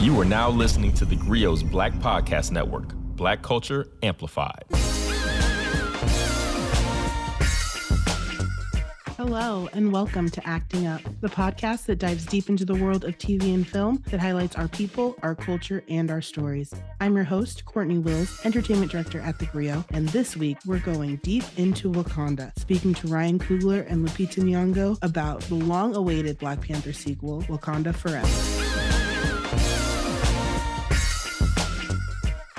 You are now listening to the Grio's Black Podcast Network, Black Culture Amplified. Hello, and welcome to Acting Up, the podcast that dives deep into the world of TV and film that highlights our people, our culture, and our stories. I'm your host, Cortney Wills, Entertainment Director at The Grio, and this week we're going deep into Wakanda, speaking to Ryan Coogler and Lupita Nyong'o about the long awaited Black Panther sequel, Wakanda Forever.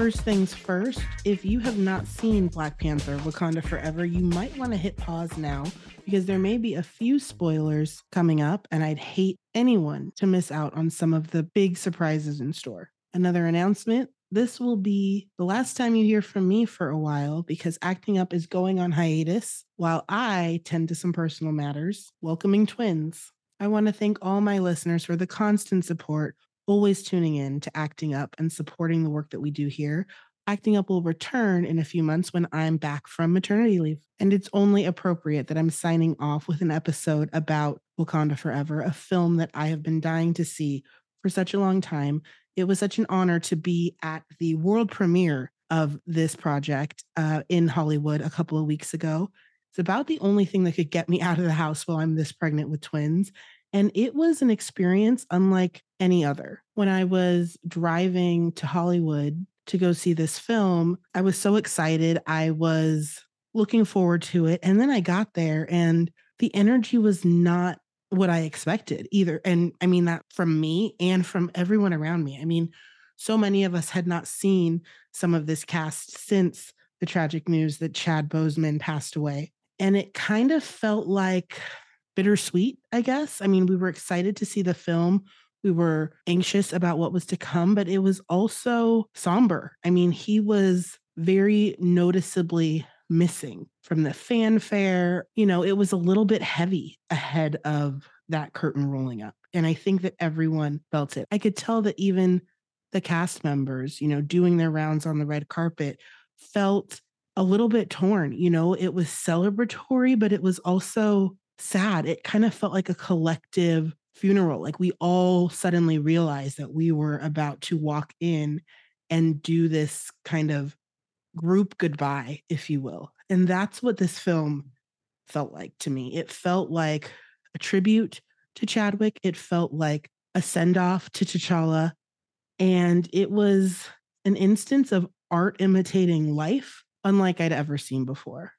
First things first, if you have not seen Black Panther Wakanda Forever, you might want to hit pause now because there may be a few spoilers coming up, and I'd hate anyone to miss out on some of the big surprises in store. Another announcement this will be the last time you hear from me for a while because Acting Up is going on hiatus while I tend to some personal matters, welcoming twins. I want to thank all my listeners for the constant support always tuning in to Acting Up and supporting the work that we do here. Acting Up will return in a few months when I'm back from maternity leave. And it's only appropriate that I'm signing off with an episode about Wakanda Forever, a film that I have been dying to see for such a long time. It was such an honor to be at the world premiere of this project uh, in Hollywood a couple of weeks ago. It's about the only thing that could get me out of the house while I'm this pregnant with twins. And it was an experience unlike any other. When I was driving to Hollywood to go see this film, I was so excited. I was looking forward to it. And then I got there and the energy was not what I expected either. And I mean that from me and from everyone around me. I mean, so many of us had not seen some of this cast since the tragic news that Chad Boseman passed away. And it kind of felt like bittersweet, I guess. I mean, we were excited to see the film. We were anxious about what was to come, but it was also somber. I mean, he was very noticeably missing from the fanfare. You know, it was a little bit heavy ahead of that curtain rolling up. And I think that everyone felt it. I could tell that even the cast members, you know, doing their rounds on the red carpet felt a little bit torn. You know, it was celebratory, but it was also sad. It kind of felt like a collective funeral. Like we all suddenly realized that we were about to walk in and do this kind of group goodbye, if you will. And that's what this film felt like to me. It felt like a tribute to Chadwick, it felt like a send off to T'Challa. And it was an instance of art imitating life unlike I'd ever seen before.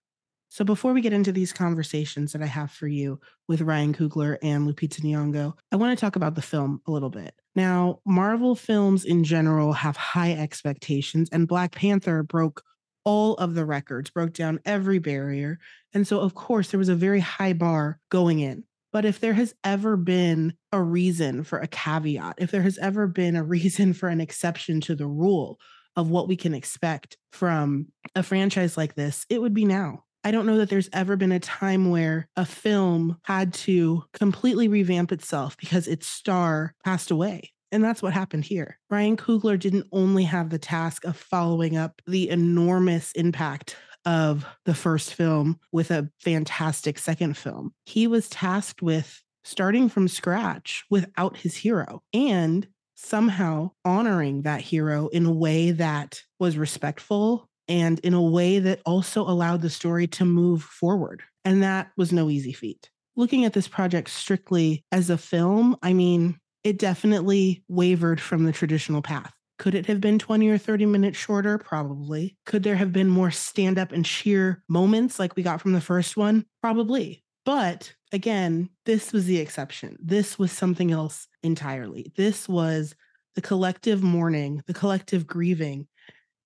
So before we get into these conversations that I have for you with Ryan Coogler and Lupita Nyong'o, I want to talk about the film a little bit. Now, Marvel films in general have high expectations, and Black Panther broke all of the records, broke down every barrier. And so, of course, there was a very high bar going in. But if there has ever been a reason for a caveat, if there has ever been a reason for an exception to the rule of what we can expect from a franchise like this, it would be now. I don't know that there's ever been a time where a film had to completely revamp itself because its star passed away. And that's what happened here. Ryan Coogler didn't only have the task of following up the enormous impact of the first film with a fantastic second film. He was tasked with starting from scratch without his hero and somehow honoring that hero in a way that was respectful and in a way that also allowed the story to move forward. And that was no easy feat. Looking at this project strictly as a film, I mean, it definitely wavered from the traditional path. Could it have been 20 or 30 minutes shorter? Probably. Could there have been more stand up and cheer moments like we got from the first one? Probably. But again, this was the exception. This was something else entirely. This was the collective mourning, the collective grieving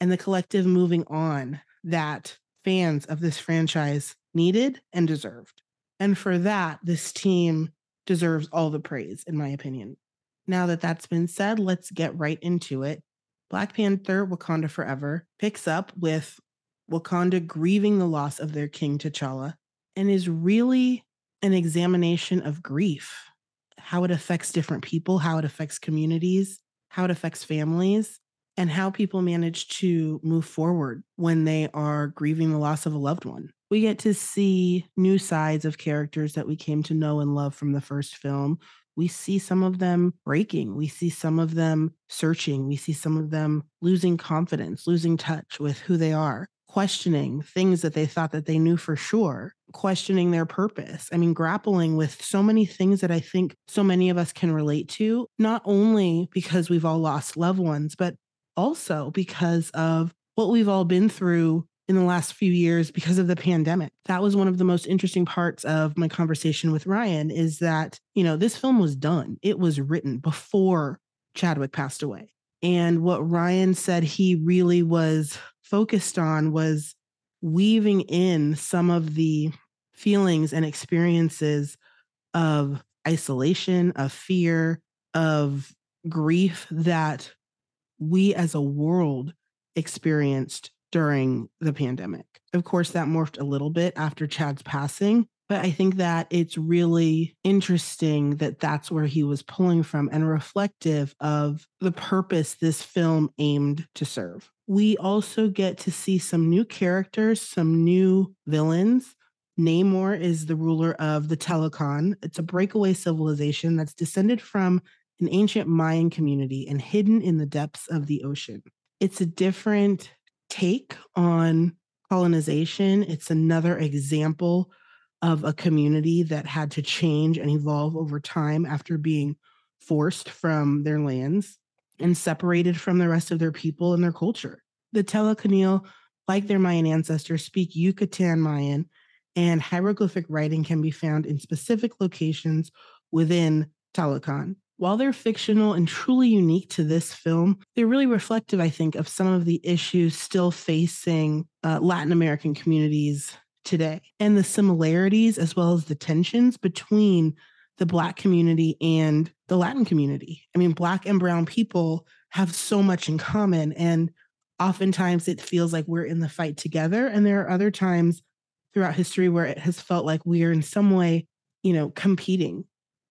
and the collective moving on that fans of this franchise needed and deserved. And for that, this team deserves all the praise, in my opinion. Now that that's been said, let's get right into it. Black Panther Wakanda Forever picks up with Wakanda grieving the loss of their king T'Challa and is really an examination of grief, how it affects different people, how it affects communities, how it affects families, and how people manage to move forward when they are grieving the loss of a loved one. We get to see new sides of characters that we came to know and love from the first film. we see some of them breaking. We see some of them searching. We see some of them losing confidence, losing touch with who they are, questioning things that they thought that they knew for sure, questioning their purpose. I mean, grappling with so many things that I think so many of us can relate to, not only because we've all lost loved ones, but also because of what we've all been through in the last few years because of the pandemic. That was one of the most interesting parts of my conversation with Ryan is that, you know, this film was done. It was written before Chadwick passed away. And what Ryan said he really was focused on was weaving in some of the feelings and experiences of isolation, of fear, of grief that we as a world experienced during the pandemic. Of course, that morphed a little bit after Chad's passing, but I think that it's really interesting that that's where he was pulling from and reflective of the purpose this film aimed to serve. We also get to see some new characters, some new villains. Namor is the ruler of the Talokan. It's a breakaway civilization that's descended from an ancient Mayan community and hidden in the depths of the ocean. It's a different take on colonization. It's another example of a community that had to change and evolve over time after being forced from their lands and separated from the rest of their people and their culture. The Talokanil, like their Mayan ancestors, speak Yucatan Mayan, and hieroglyphic writing can be found in specific locations within Talokan while they're fictional and truly unique to this film, they're really reflective, I think, of some of the issues still facing uh, Latin American communities today and the similarities as well as the tensions between the Black community and the Latin community. I mean, Black and Brown people have so much in common. And oftentimes it feels like we're in the fight together. And there are other times throughout history where it has felt like we are in some way, you know, competing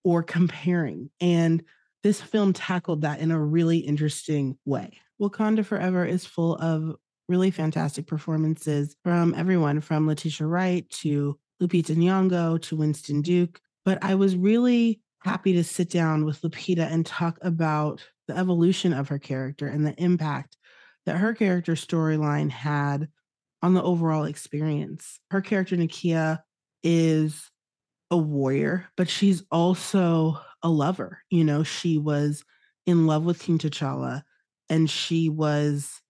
or comparing. And this film tackled that in a really interesting way. Wakanda Forever is full of really fantastic performances from everyone from Letitia Wright to Lupita Nyong'o to Winston Duke. But I was really happy to sit down with Lupita and talk about the evolution of her character and the impact that her character storyline had on the overall experience. Her character, Nakia, is a warrior, but she's also a lover. You know, she was in love with King T'Challa and she was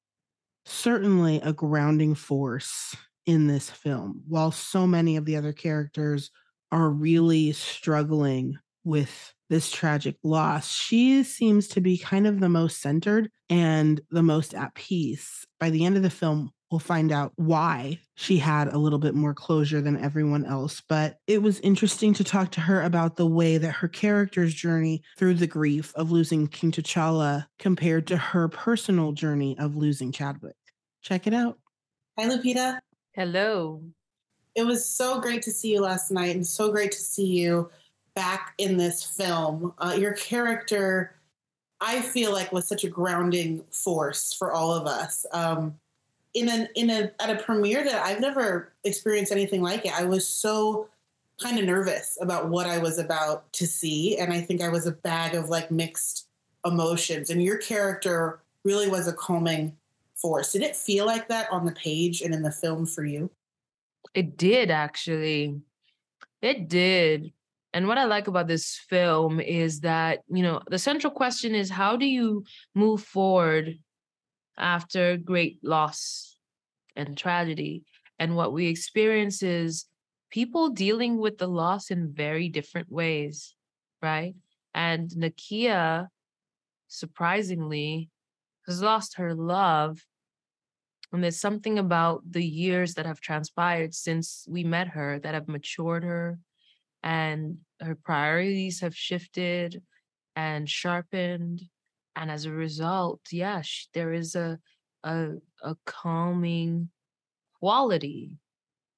certainly a grounding force in this film. While so many of the other characters are really struggling with this tragic loss, she seems to be kind of the most centered and the most at peace. By the end of the film, we'll find out why she had a little bit more closure than everyone else. But it was interesting to talk to her about the way that her character's journey through the grief of losing King T'Challa compared to her personal journey of losing Chadwick. Check it out. Hi, Lupita. Hello. It was so great to see you last night and so great to see you back in this film. Uh, your character, I feel like, was such a grounding force for all of us. Um, in an in a at a premiere that I've never experienced anything like it. I was so kind of nervous about what I was about to see, and I think I was a bag of like mixed emotions. And your character really was a calming force. Did it feel like that on the page and in the film for you? It did actually. It did. And what I like about this film is that, you know, the central question is how do you move forward after great loss and tragedy. And what we experience is people dealing with the loss in very different ways, right? And Nakia, surprisingly, has lost her love. And there's something about the years that have transpired since we met her that have matured her, and her priorities have shifted and sharpened and as a result yeah there is a a a calming quality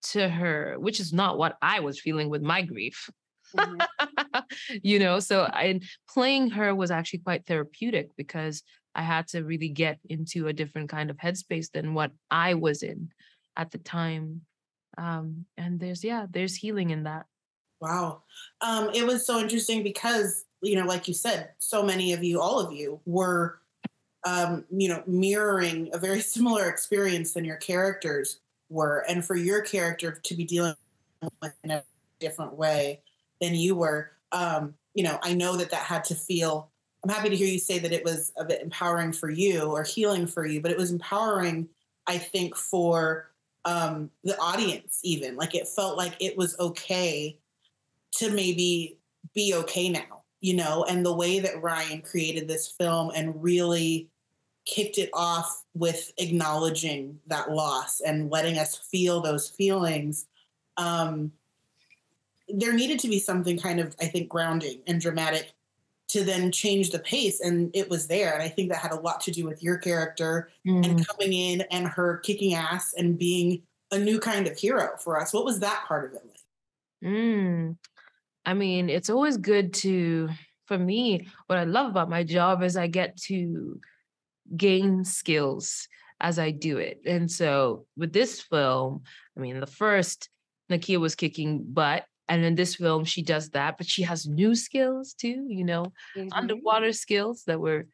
to her which is not what i was feeling with my grief mm-hmm. you know so I, playing her was actually quite therapeutic because i had to really get into a different kind of headspace than what i was in at the time um and there's yeah there's healing in that Wow. Um, it was so interesting because you know, like you said, so many of you, all of you, were, um, you know, mirroring a very similar experience than your characters were, and for your character to be dealing with in a different way than you were, um, you know, I know that that had to feel. I'm happy to hear you say that it was a bit empowering for you or healing for you, but it was empowering, I think, for um, the audience. Even like it felt like it was okay to maybe be okay now, you know, and the way that Ryan created this film and really kicked it off with acknowledging that loss and letting us feel those feelings. Um, there needed to be something kind of, I think, grounding and dramatic to then change the pace. And it was there. And I think that had a lot to do with your character mm. and coming in and her kicking ass and being a new kind of hero for us. What was that part of it like? Mm. I mean, it's always good to, for me, what I love about my job is I get to gain skills as I do it. And so with this film, I mean, the first, Nakia was kicking butt. And in this film, she does that, but she has new skills too, you know, mm-hmm. underwater skills that were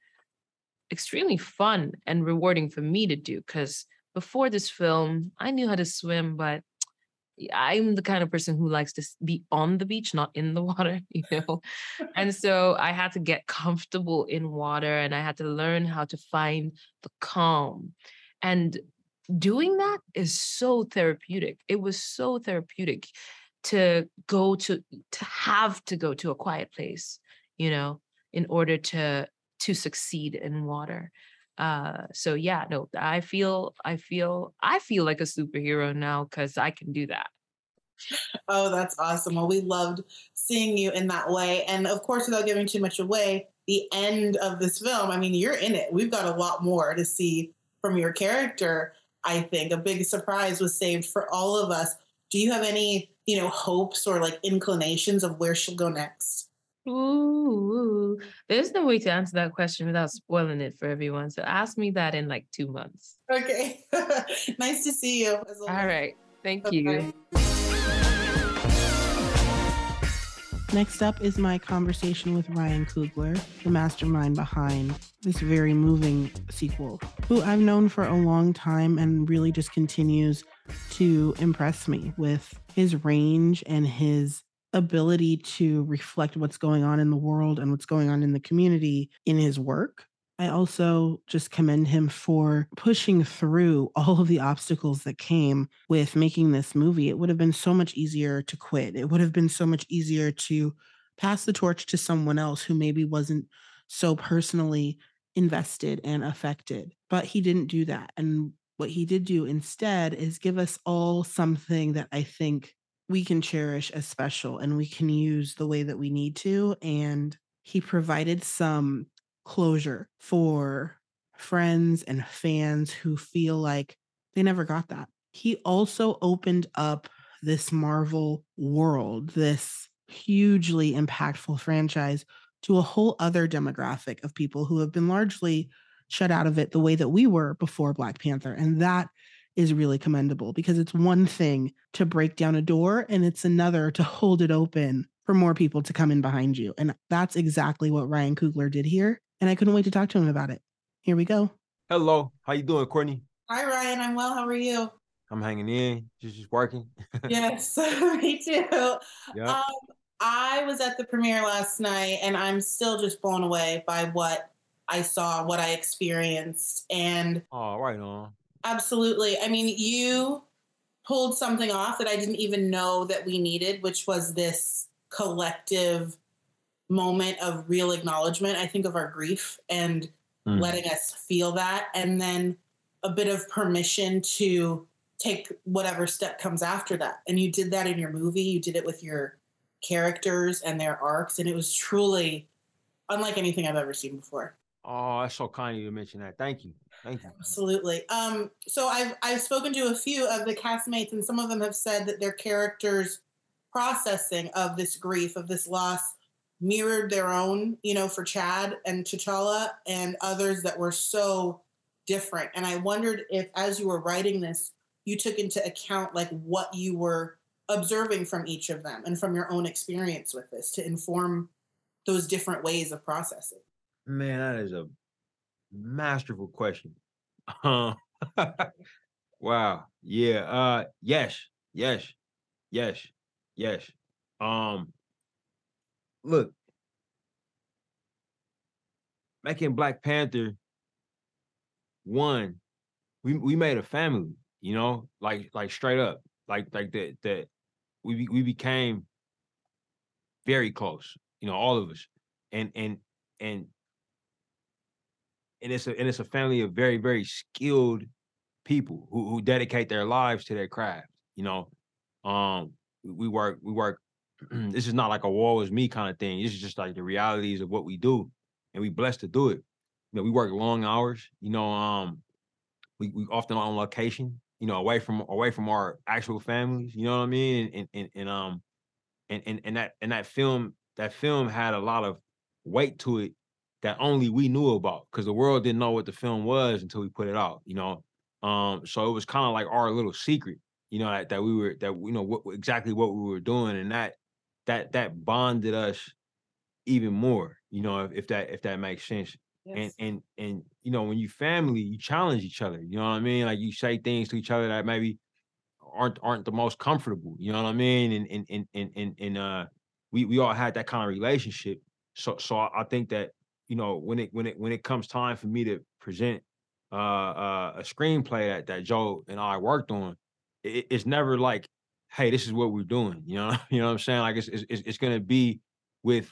extremely fun and rewarding for me to do. Because before this film, I knew how to swim, but I'm the kind of person who likes to be on the beach, not in the water, you know. and so I had to get comfortable in water and I had to learn how to find the calm. And doing that is so therapeutic. It was so therapeutic to go to to have to go to a quiet place, you know, in order to to succeed in water uh so yeah no i feel i feel i feel like a superhero now because i can do that. Oh that's awesome. Well we loved seeing you in that way and of course without giving too much away the end of this film i mean you're in it. We've got a lot more to see from your character i think. A big surprise was saved for all of us. Do you have any you know hopes or like inclinations of where she'll go next Ooh, there's no way to answer that question without spoiling it for everyone. So ask me that in like two months. Okay. nice to see you. All right. Thank Bye-bye. you. Next up is my conversation with Ryan Coogler, the mastermind behind this very moving sequel, who I've known for a long time and really just continues to impress me with his range and his ability to reflect what's going on in the world and what's going on in the community in his work. I also just commend him for pushing through all of the obstacles that came with making this movie. It would have been so much easier to quit. It would have been so much easier to pass the torch to someone else who maybe wasn't so personally invested and affected. But he didn't do that. And what he did do instead is give us all something that I think we can cherish as special and we can use the way that we need to. And he provided some closure for friends and fans who feel like they never got that. He also opened up this Marvel world, this hugely impactful franchise to a whole other demographic of people who have been largely shut out of it the way that we were before Black Panther. And that is really commendable because it's one thing to break down a door and it's another to hold it open for more people to come in behind you. And that's exactly what Ryan Coogler did here. And I couldn't wait to talk to him about it. Here we go. Hello. How you doing, Cortney? Hi, Ryan. I'm well. How are you? I'm hanging in, just, just working. yes, me too. Yep. Um, I was at the premiere last night and I'm still just blown away by what I saw, what I experienced. And oh, right on. Absolutely. I mean, you pulled something off that I didn't even know that we needed, which was this collective moment of real acknowledgement. I think of our grief and mm. letting us feel that, and then a bit of permission to take whatever step comes after that. And you did that in your movie, you did it with your characters and their arcs, and it was truly unlike anything I've ever seen before. Oh, that's so kind of you to mention that. Thank you. Thank you. Absolutely. Um, so I've I've spoken to a few of the castmates, and some of them have said that their characters' processing of this grief, of this loss, mirrored their own. You know, for Chad and T'Challa, and others that were so different. And I wondered if, as you were writing this, you took into account like what you were observing from each of them and from your own experience with this to inform those different ways of processing? Man, that is a masterful question. Uh, wow. Yeah. Uh yes. Yes. Yes. Yes. Um look. Making Black Panther one, we we made a family, you know, like like straight up. Like like that that we we became very close, you know, all of us. And and and and it's a and it's a family of very very skilled people who who dedicate their lives to their craft. You know, um, we, work we work. this is not like a woe is me kind of thing. This is just like the realities of what we do, and we blessed to do it. You know, we work long hours. You know, um, we we often on location. You know, away from away from our actual families. You know what I mean? And and, and um, and and and that and that film that film had a lot of weight to it that only we knew about because the world didn't know what the film was until we put it out, you know. Um, so it was kind of like our little secret, you know, that, that we were that you know what exactly what we were doing, and that that that bonded us even more, you know, if, if that if that makes sense. And and and you know, when you family, you challenge each other. You know what I mean? Like you say things to each other that maybe aren't aren't the most comfortable. You know what I mean? And and and and and, and uh, we we all had that kind of relationship. So so I think that you know when it when it when it comes time for me to present uh, uh, a screenplay that that Joe and I worked on, it, it's never like, hey, this is what we're doing. You know, you know what I'm saying? Like it's it's it's gonna be with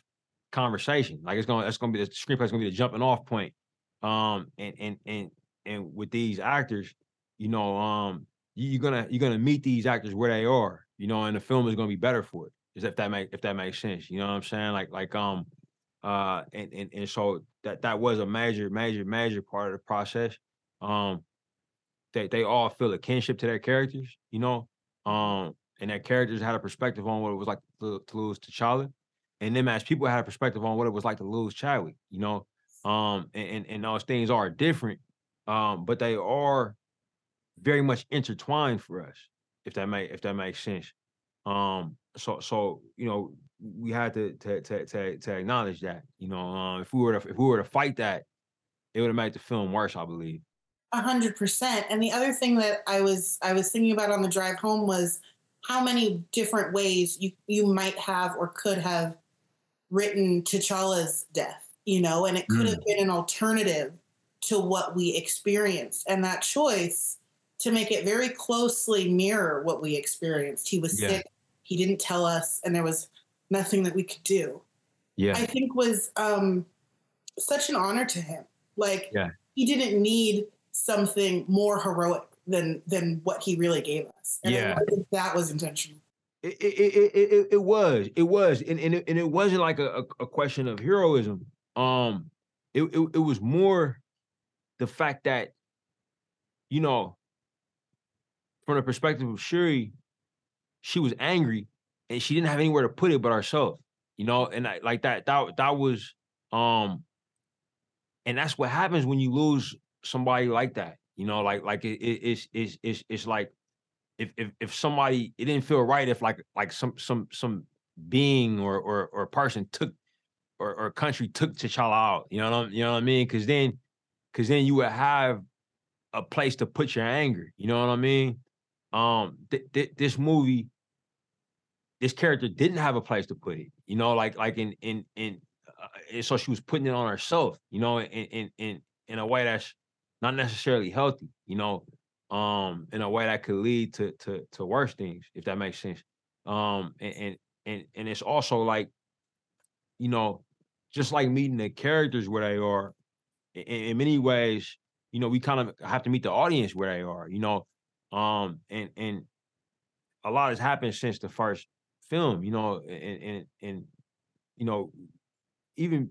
conversation. Like it's gonna gonna be the screenplay's gonna be the jumping off point. Um, and and and and with these actors, you know, um, you, you're gonna you're gonna meet these actors where they are. You know, and the film is gonna be better for it. Is if that make if that makes sense. You know what I'm saying? Like like um uh and and, and so that that was a major major major part of the process. Um they they all feel a kinship to their characters you know? Um and their characters had a perspective on what it was like to, to lose T'Challa and then as people had a perspective on what it was like to lose Chadwick you know? Um and and, and those things are different um but they are very much intertwined for us if that make if that makes sense. Um so so you know we had to to to to, to acknowledge that. You know, um, if we were to if we were to fight that, it would have made the film worse, I believe. A hundred percent. And the other thing that I was I was thinking about on the drive home was how many different ways you you might have or could have written T'Challa's death, you know, and it could have been an alternative to what we experienced. And that choice to make it very closely mirror what we experienced. He was Yeah. sick, he didn't tell us, and there was nothing that we could do. Yeah, I think was um, such an honor to him. Like Yeah. he didn't need something more heroic than than what he really gave us. And Yeah. I think that was intentional. it it it, it, it, it was it was and and it, and it wasn't like a, a, a question of heroism. Um, it, it it was more the fact that you know from the perspective of Shuri, she was angry and she didn't have anywhere to put it but herself. You know, and I, like that that that was um, and that's what happens when you lose somebody like that. You know, like like it, it it's it's it's it's like if if if somebody it didn't feel right if like like some some some being or or or person took or or country took T'Challa out. You know what I'm, you know what I mean? Because then because then you would have a place to put your anger. You know what I mean? Um, th- th- this movie, this character didn't have a place to put it. You know, like like in in in, uh, and so she was putting it on herself. You know, in in in in a way that's not necessarily healthy. You know, um, in a way that could lead to to to worse things, if that makes sense. Um, and and and, and it's also like, you know, just like meeting the characters where they are, in, in many ways, you know, we kind of have to meet the audience where they are, you know. Um, and and a lot has happened since the first film, you know, and and and you know, even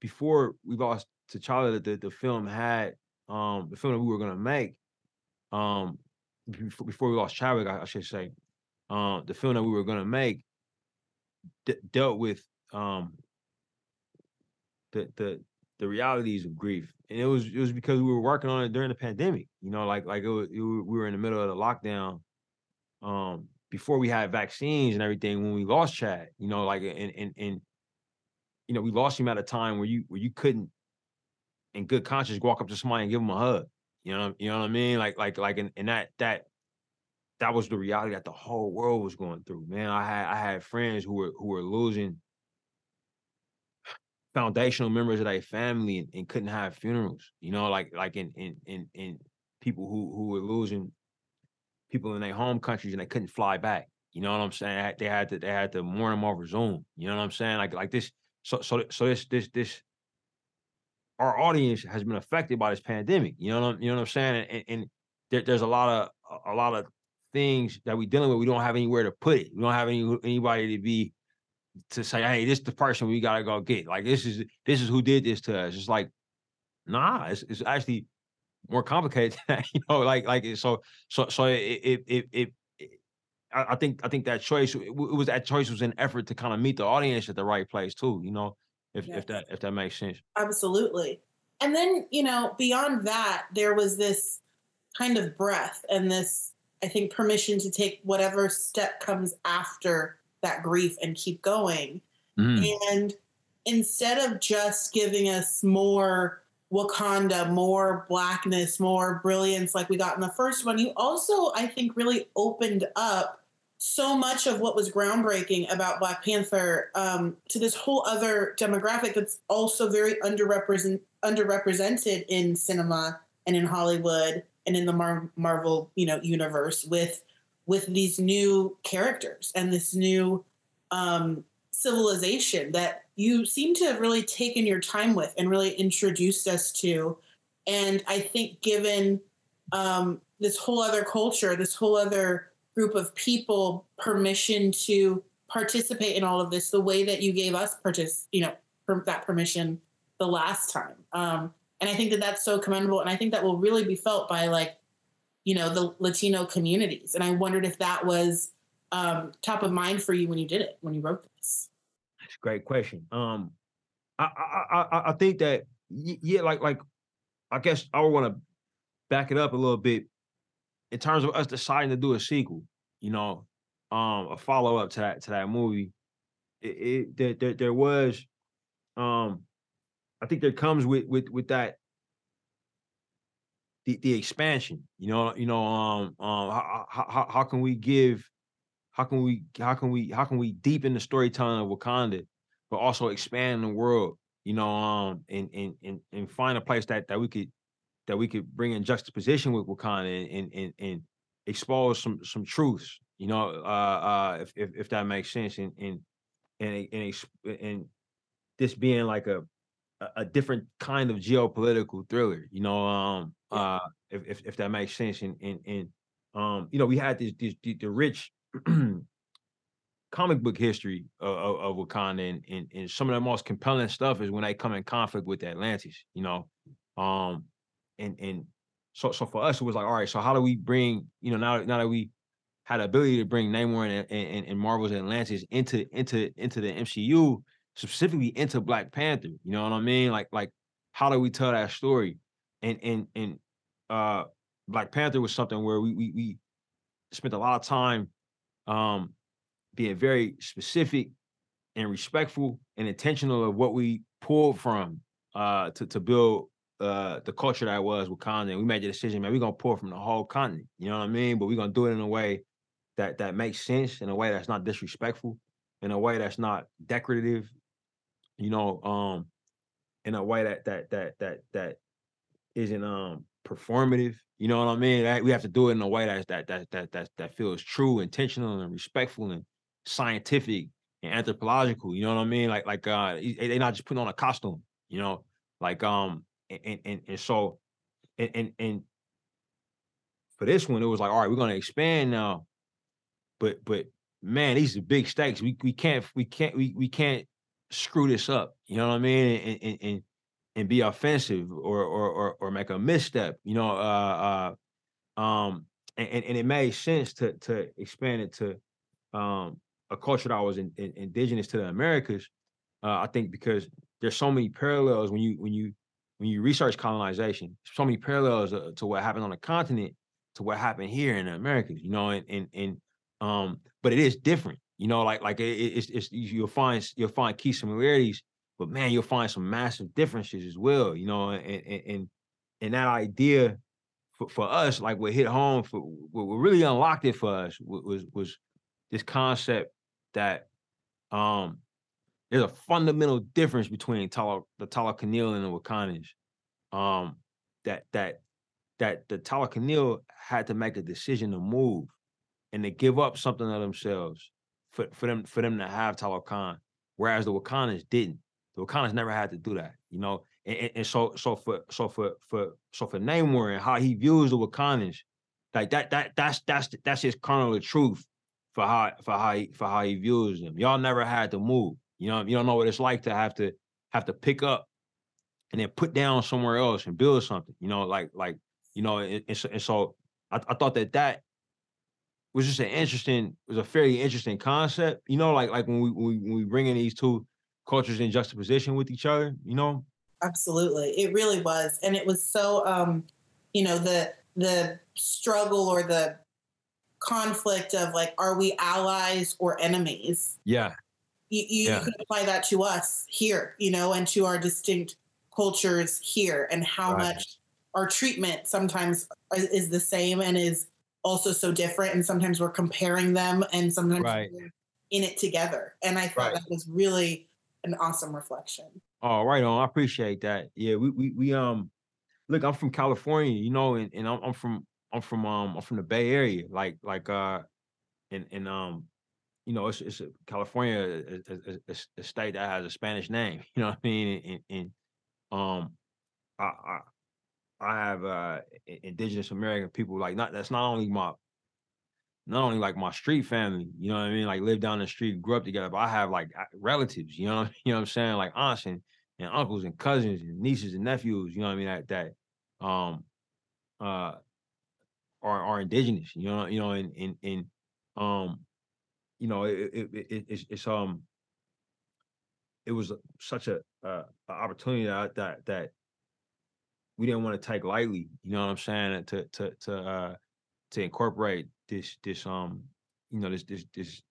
before we lost T'Challa, the the film had um the film that we were gonna make, um before, before we lost Chadwick, I, I should say, um the film that we were gonna make de- dealt with um the the the realities of grief, and it was it was because we were working on it during the pandemic. You know, like like it was, it, we were in the middle of the lockdown, um, before we had vaccines and everything. When we lost Chad, you know, like and and and you know, we lost him at a time where you where you couldn't, in good conscience, walk up to somebody and give him a hug. You know, you know what I mean? Like, like, like, and, and that that that was the reality that the whole world was going through. Man, I had I had friends who were who were losing foundational members of their family and, and couldn't have funerals. You know, like like in in in in people who who were losing people in their home countries and they couldn't fly back. You know what I'm saying? They had to they had to mourn them over Zoom. You know what I'm saying? Like like this. So so so this this this our audience has been affected by this pandemic. You know what I'm, you know what I'm saying? And, and there, there's a lot of a lot of things that we're dealing with. We don't have anywhere to put it. We don't have any anybody to be to say, hey, this is the person we gotta go get. Like this is this is who did this to us. It's like, nah, it's, it's actually more complicated. you know, like like so so so it it it, it, I think I think that choice it was that choice was an effort to kind of meet the audience at the right place too. You know, if yes. if that if that makes sense. Absolutely. And then you know beyond that, there was this kind of breath and this I think permission to take whatever step comes after that grief and keep going. Mm. And instead of just giving us more Wakanda, more blackness, more brilliance like we got in the first one, you also, I think, really opened up so much of what was groundbreaking about Black Panther um, to this whole other demographic that's also very underrepresent, underrepresented in cinema and in Hollywood and in the Mar- Marvel, you know, universe with with these new characters and this new um, civilization that you seem to have really taken your time with and really introduced us to. And I think, given um, this whole other culture, this whole other group of people permission to participate in all of this, the way that you gave us partic- you know, that permission the last time. Um, and I think that that's so commendable. And I think that will really be felt by like, you know, the Latino communities. And I wondered if that was um, top of mind for you when you did it, when you wrote this. That's a great question. Um, I, I, I, I think that, yeah, like, like, I guess I would want to back it up a little bit in terms of us deciding to do a sequel, you know, um, a follow up to that, to that movie. It, it there, there, there was, um, I think there comes with with with that the the expansion. You know, you know, um, um, how, how how can we give, how can we how can we how can we deepen the storytelling of Wakanda, but also expand the world. You know, um, and and and and find a place that that we could that we could bring in juxtaposition with Wakanda and and and expose some some truths. You know, uh, uh, if if, if that makes sense, and and and and, and this being like a a, different kind of geopolitical thriller, you know, um, uh, if, if, if that makes sense. And, and, and, um, you know, we had this, this the, the rich comic book history of, of, of Wakanda and, and, and some of the most compelling stuff is when they come in conflict with Atlantis, you know, um, and, and so, so for us, it was like, all right, so how do we bring, you know, now, now that we had the ability to bring Namor and, and, and Marvel's Atlantis into, into, into the MCU, specifically into Black Panther. You know what I mean? Like, like how do we tell that story? And and and uh Black Panther was something where we we, we spent a lot of time um being very specific and respectful and intentional of what we pulled from uh to to build uh the culture that was Wakanda. And we made the decision, man, we're gonna pull from the whole continent. You know what I mean? But we're gonna do it in a way that that makes sense, in a way that's not disrespectful, in a way that's not decorative, you know, um, in a way that that that that that isn't um performative. You know what I mean? That, we have to do it in a way that that that that that that feels true, intentional, and respectful, and scientific and anthropological. You know what I mean? Like like uh, they're not just putting on a costume. You know, like um, and and and so, and and and for this one, it was like, all right, we're gonna expand now, but but man, these are big stakes. We we can't we can't we we can't screw this up. You know what I mean? And and and, and be offensive or, or or or make a misstep. You know, uh, uh, um, and, and it made sense to to expand it to um a culture that was in, in, indigenous to the Americas. Uh, I think because there's so many parallels when you when you when you research colonization, so many parallels uh, to what happened on the continent to what happened here in the Americas. You know, and and and um, but it is different. You know, like like it, it's it's you'll find you'll find key similarities, but man, you'll find some massive differences as well, you know, and and and, that idea for, for us, like what hit home for what really unlocked it for us was was, this concept that um there's a fundamental difference between Tala, the Talokanil and the Wakandans. Um, that that that the Talokanil had to make a decision to move and to give up something of themselves for, for them for them to have Talokan, whereas the Wakandans didn't. The Wakandans never had to do that, you know. And, and, and so so for so for for so for Namor and how he views the Wakandans, like that that that's that's that's his kernel of truth for how for how he for how he views them. Y'all never had to move. You know, you don't know what it's like to have to have to pick up and then put down somewhere else and build something. You know, like like you know, and, and so, so I, I thought that that was just an interesting, was a fairly interesting concept. You know, like like when we when we bring in these two cultures in juxtaposition with each other. You know, absolutely, it really was, and it was so, um, you know, the the struggle or the conflict of like, are we allies or enemies? Yeah. You, you, yeah. you can apply that to us here, you know, and to our distinct cultures here, and how right. much our treatment sometimes is the same and is also so different and sometimes we're comparing them and sometimes right. we're in it together and i thought right. that was really an awesome reflection oh right on i appreciate that yeah we we, we um look i'm from california you know and, and I'm, I'm from i'm from um i'm from the bay area like like uh and and um you know it's it's a california a, a, a, state that has a spanish name you know what i mean and, and um I, I I have uh indigenous American people like not that's not only my not only like my street family, you know what I mean, like live down the street, grew up together, but I have like relatives, you know, you know what I'm saying, like aunts and, and uncles and cousins and nieces and nephews, you know what I mean, that that um uh are are indigenous, you know, you know, and and and um you know, it, it, it it's it's um it was such a uh opportunity that that that we didn't want to take lightly, you know what I'm saying, to to to uh to incorporate this this um you know this this this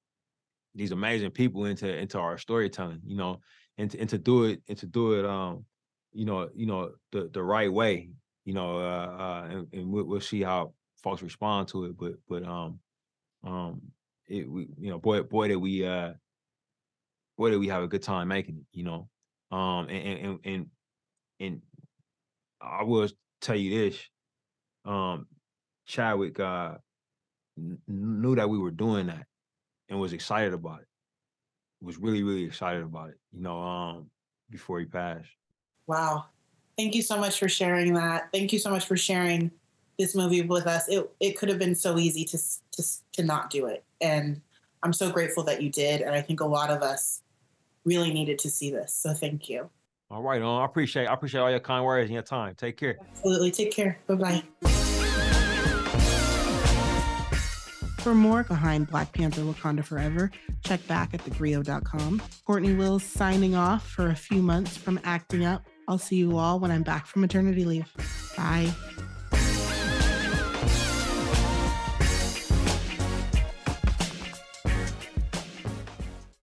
these amazing people into into our storytelling, you know, and to, and to do it and to do it um you know you know the the right way, you know, uh, uh and, and we'll, we'll see how folks respond to it, but but um um it we you know boy boy that we uh boy that we have a good time making it, you know, um and and and and I will tell you this. Um, Chadwick uh, n- knew that we were doing that and was excited about it. Was really, really excited about it, you know, um, before he passed. Wow. Thank you so much for sharing that. Thank you so much for sharing this movie with us. It it could have been so easy to to to not do it. And I'm so grateful that you did. And I think a lot of us really needed to see this. So thank you. All right, I appreciate I appreciate all your kind words and your time. Take care. Absolutely. Take care. Bye bye. For more behind Black Panther Wakanda Forever, check back at thegrio.com. Cortney Wills signing off for a few months from acting up. I'll see you all when I'm back from maternity leave. Bye.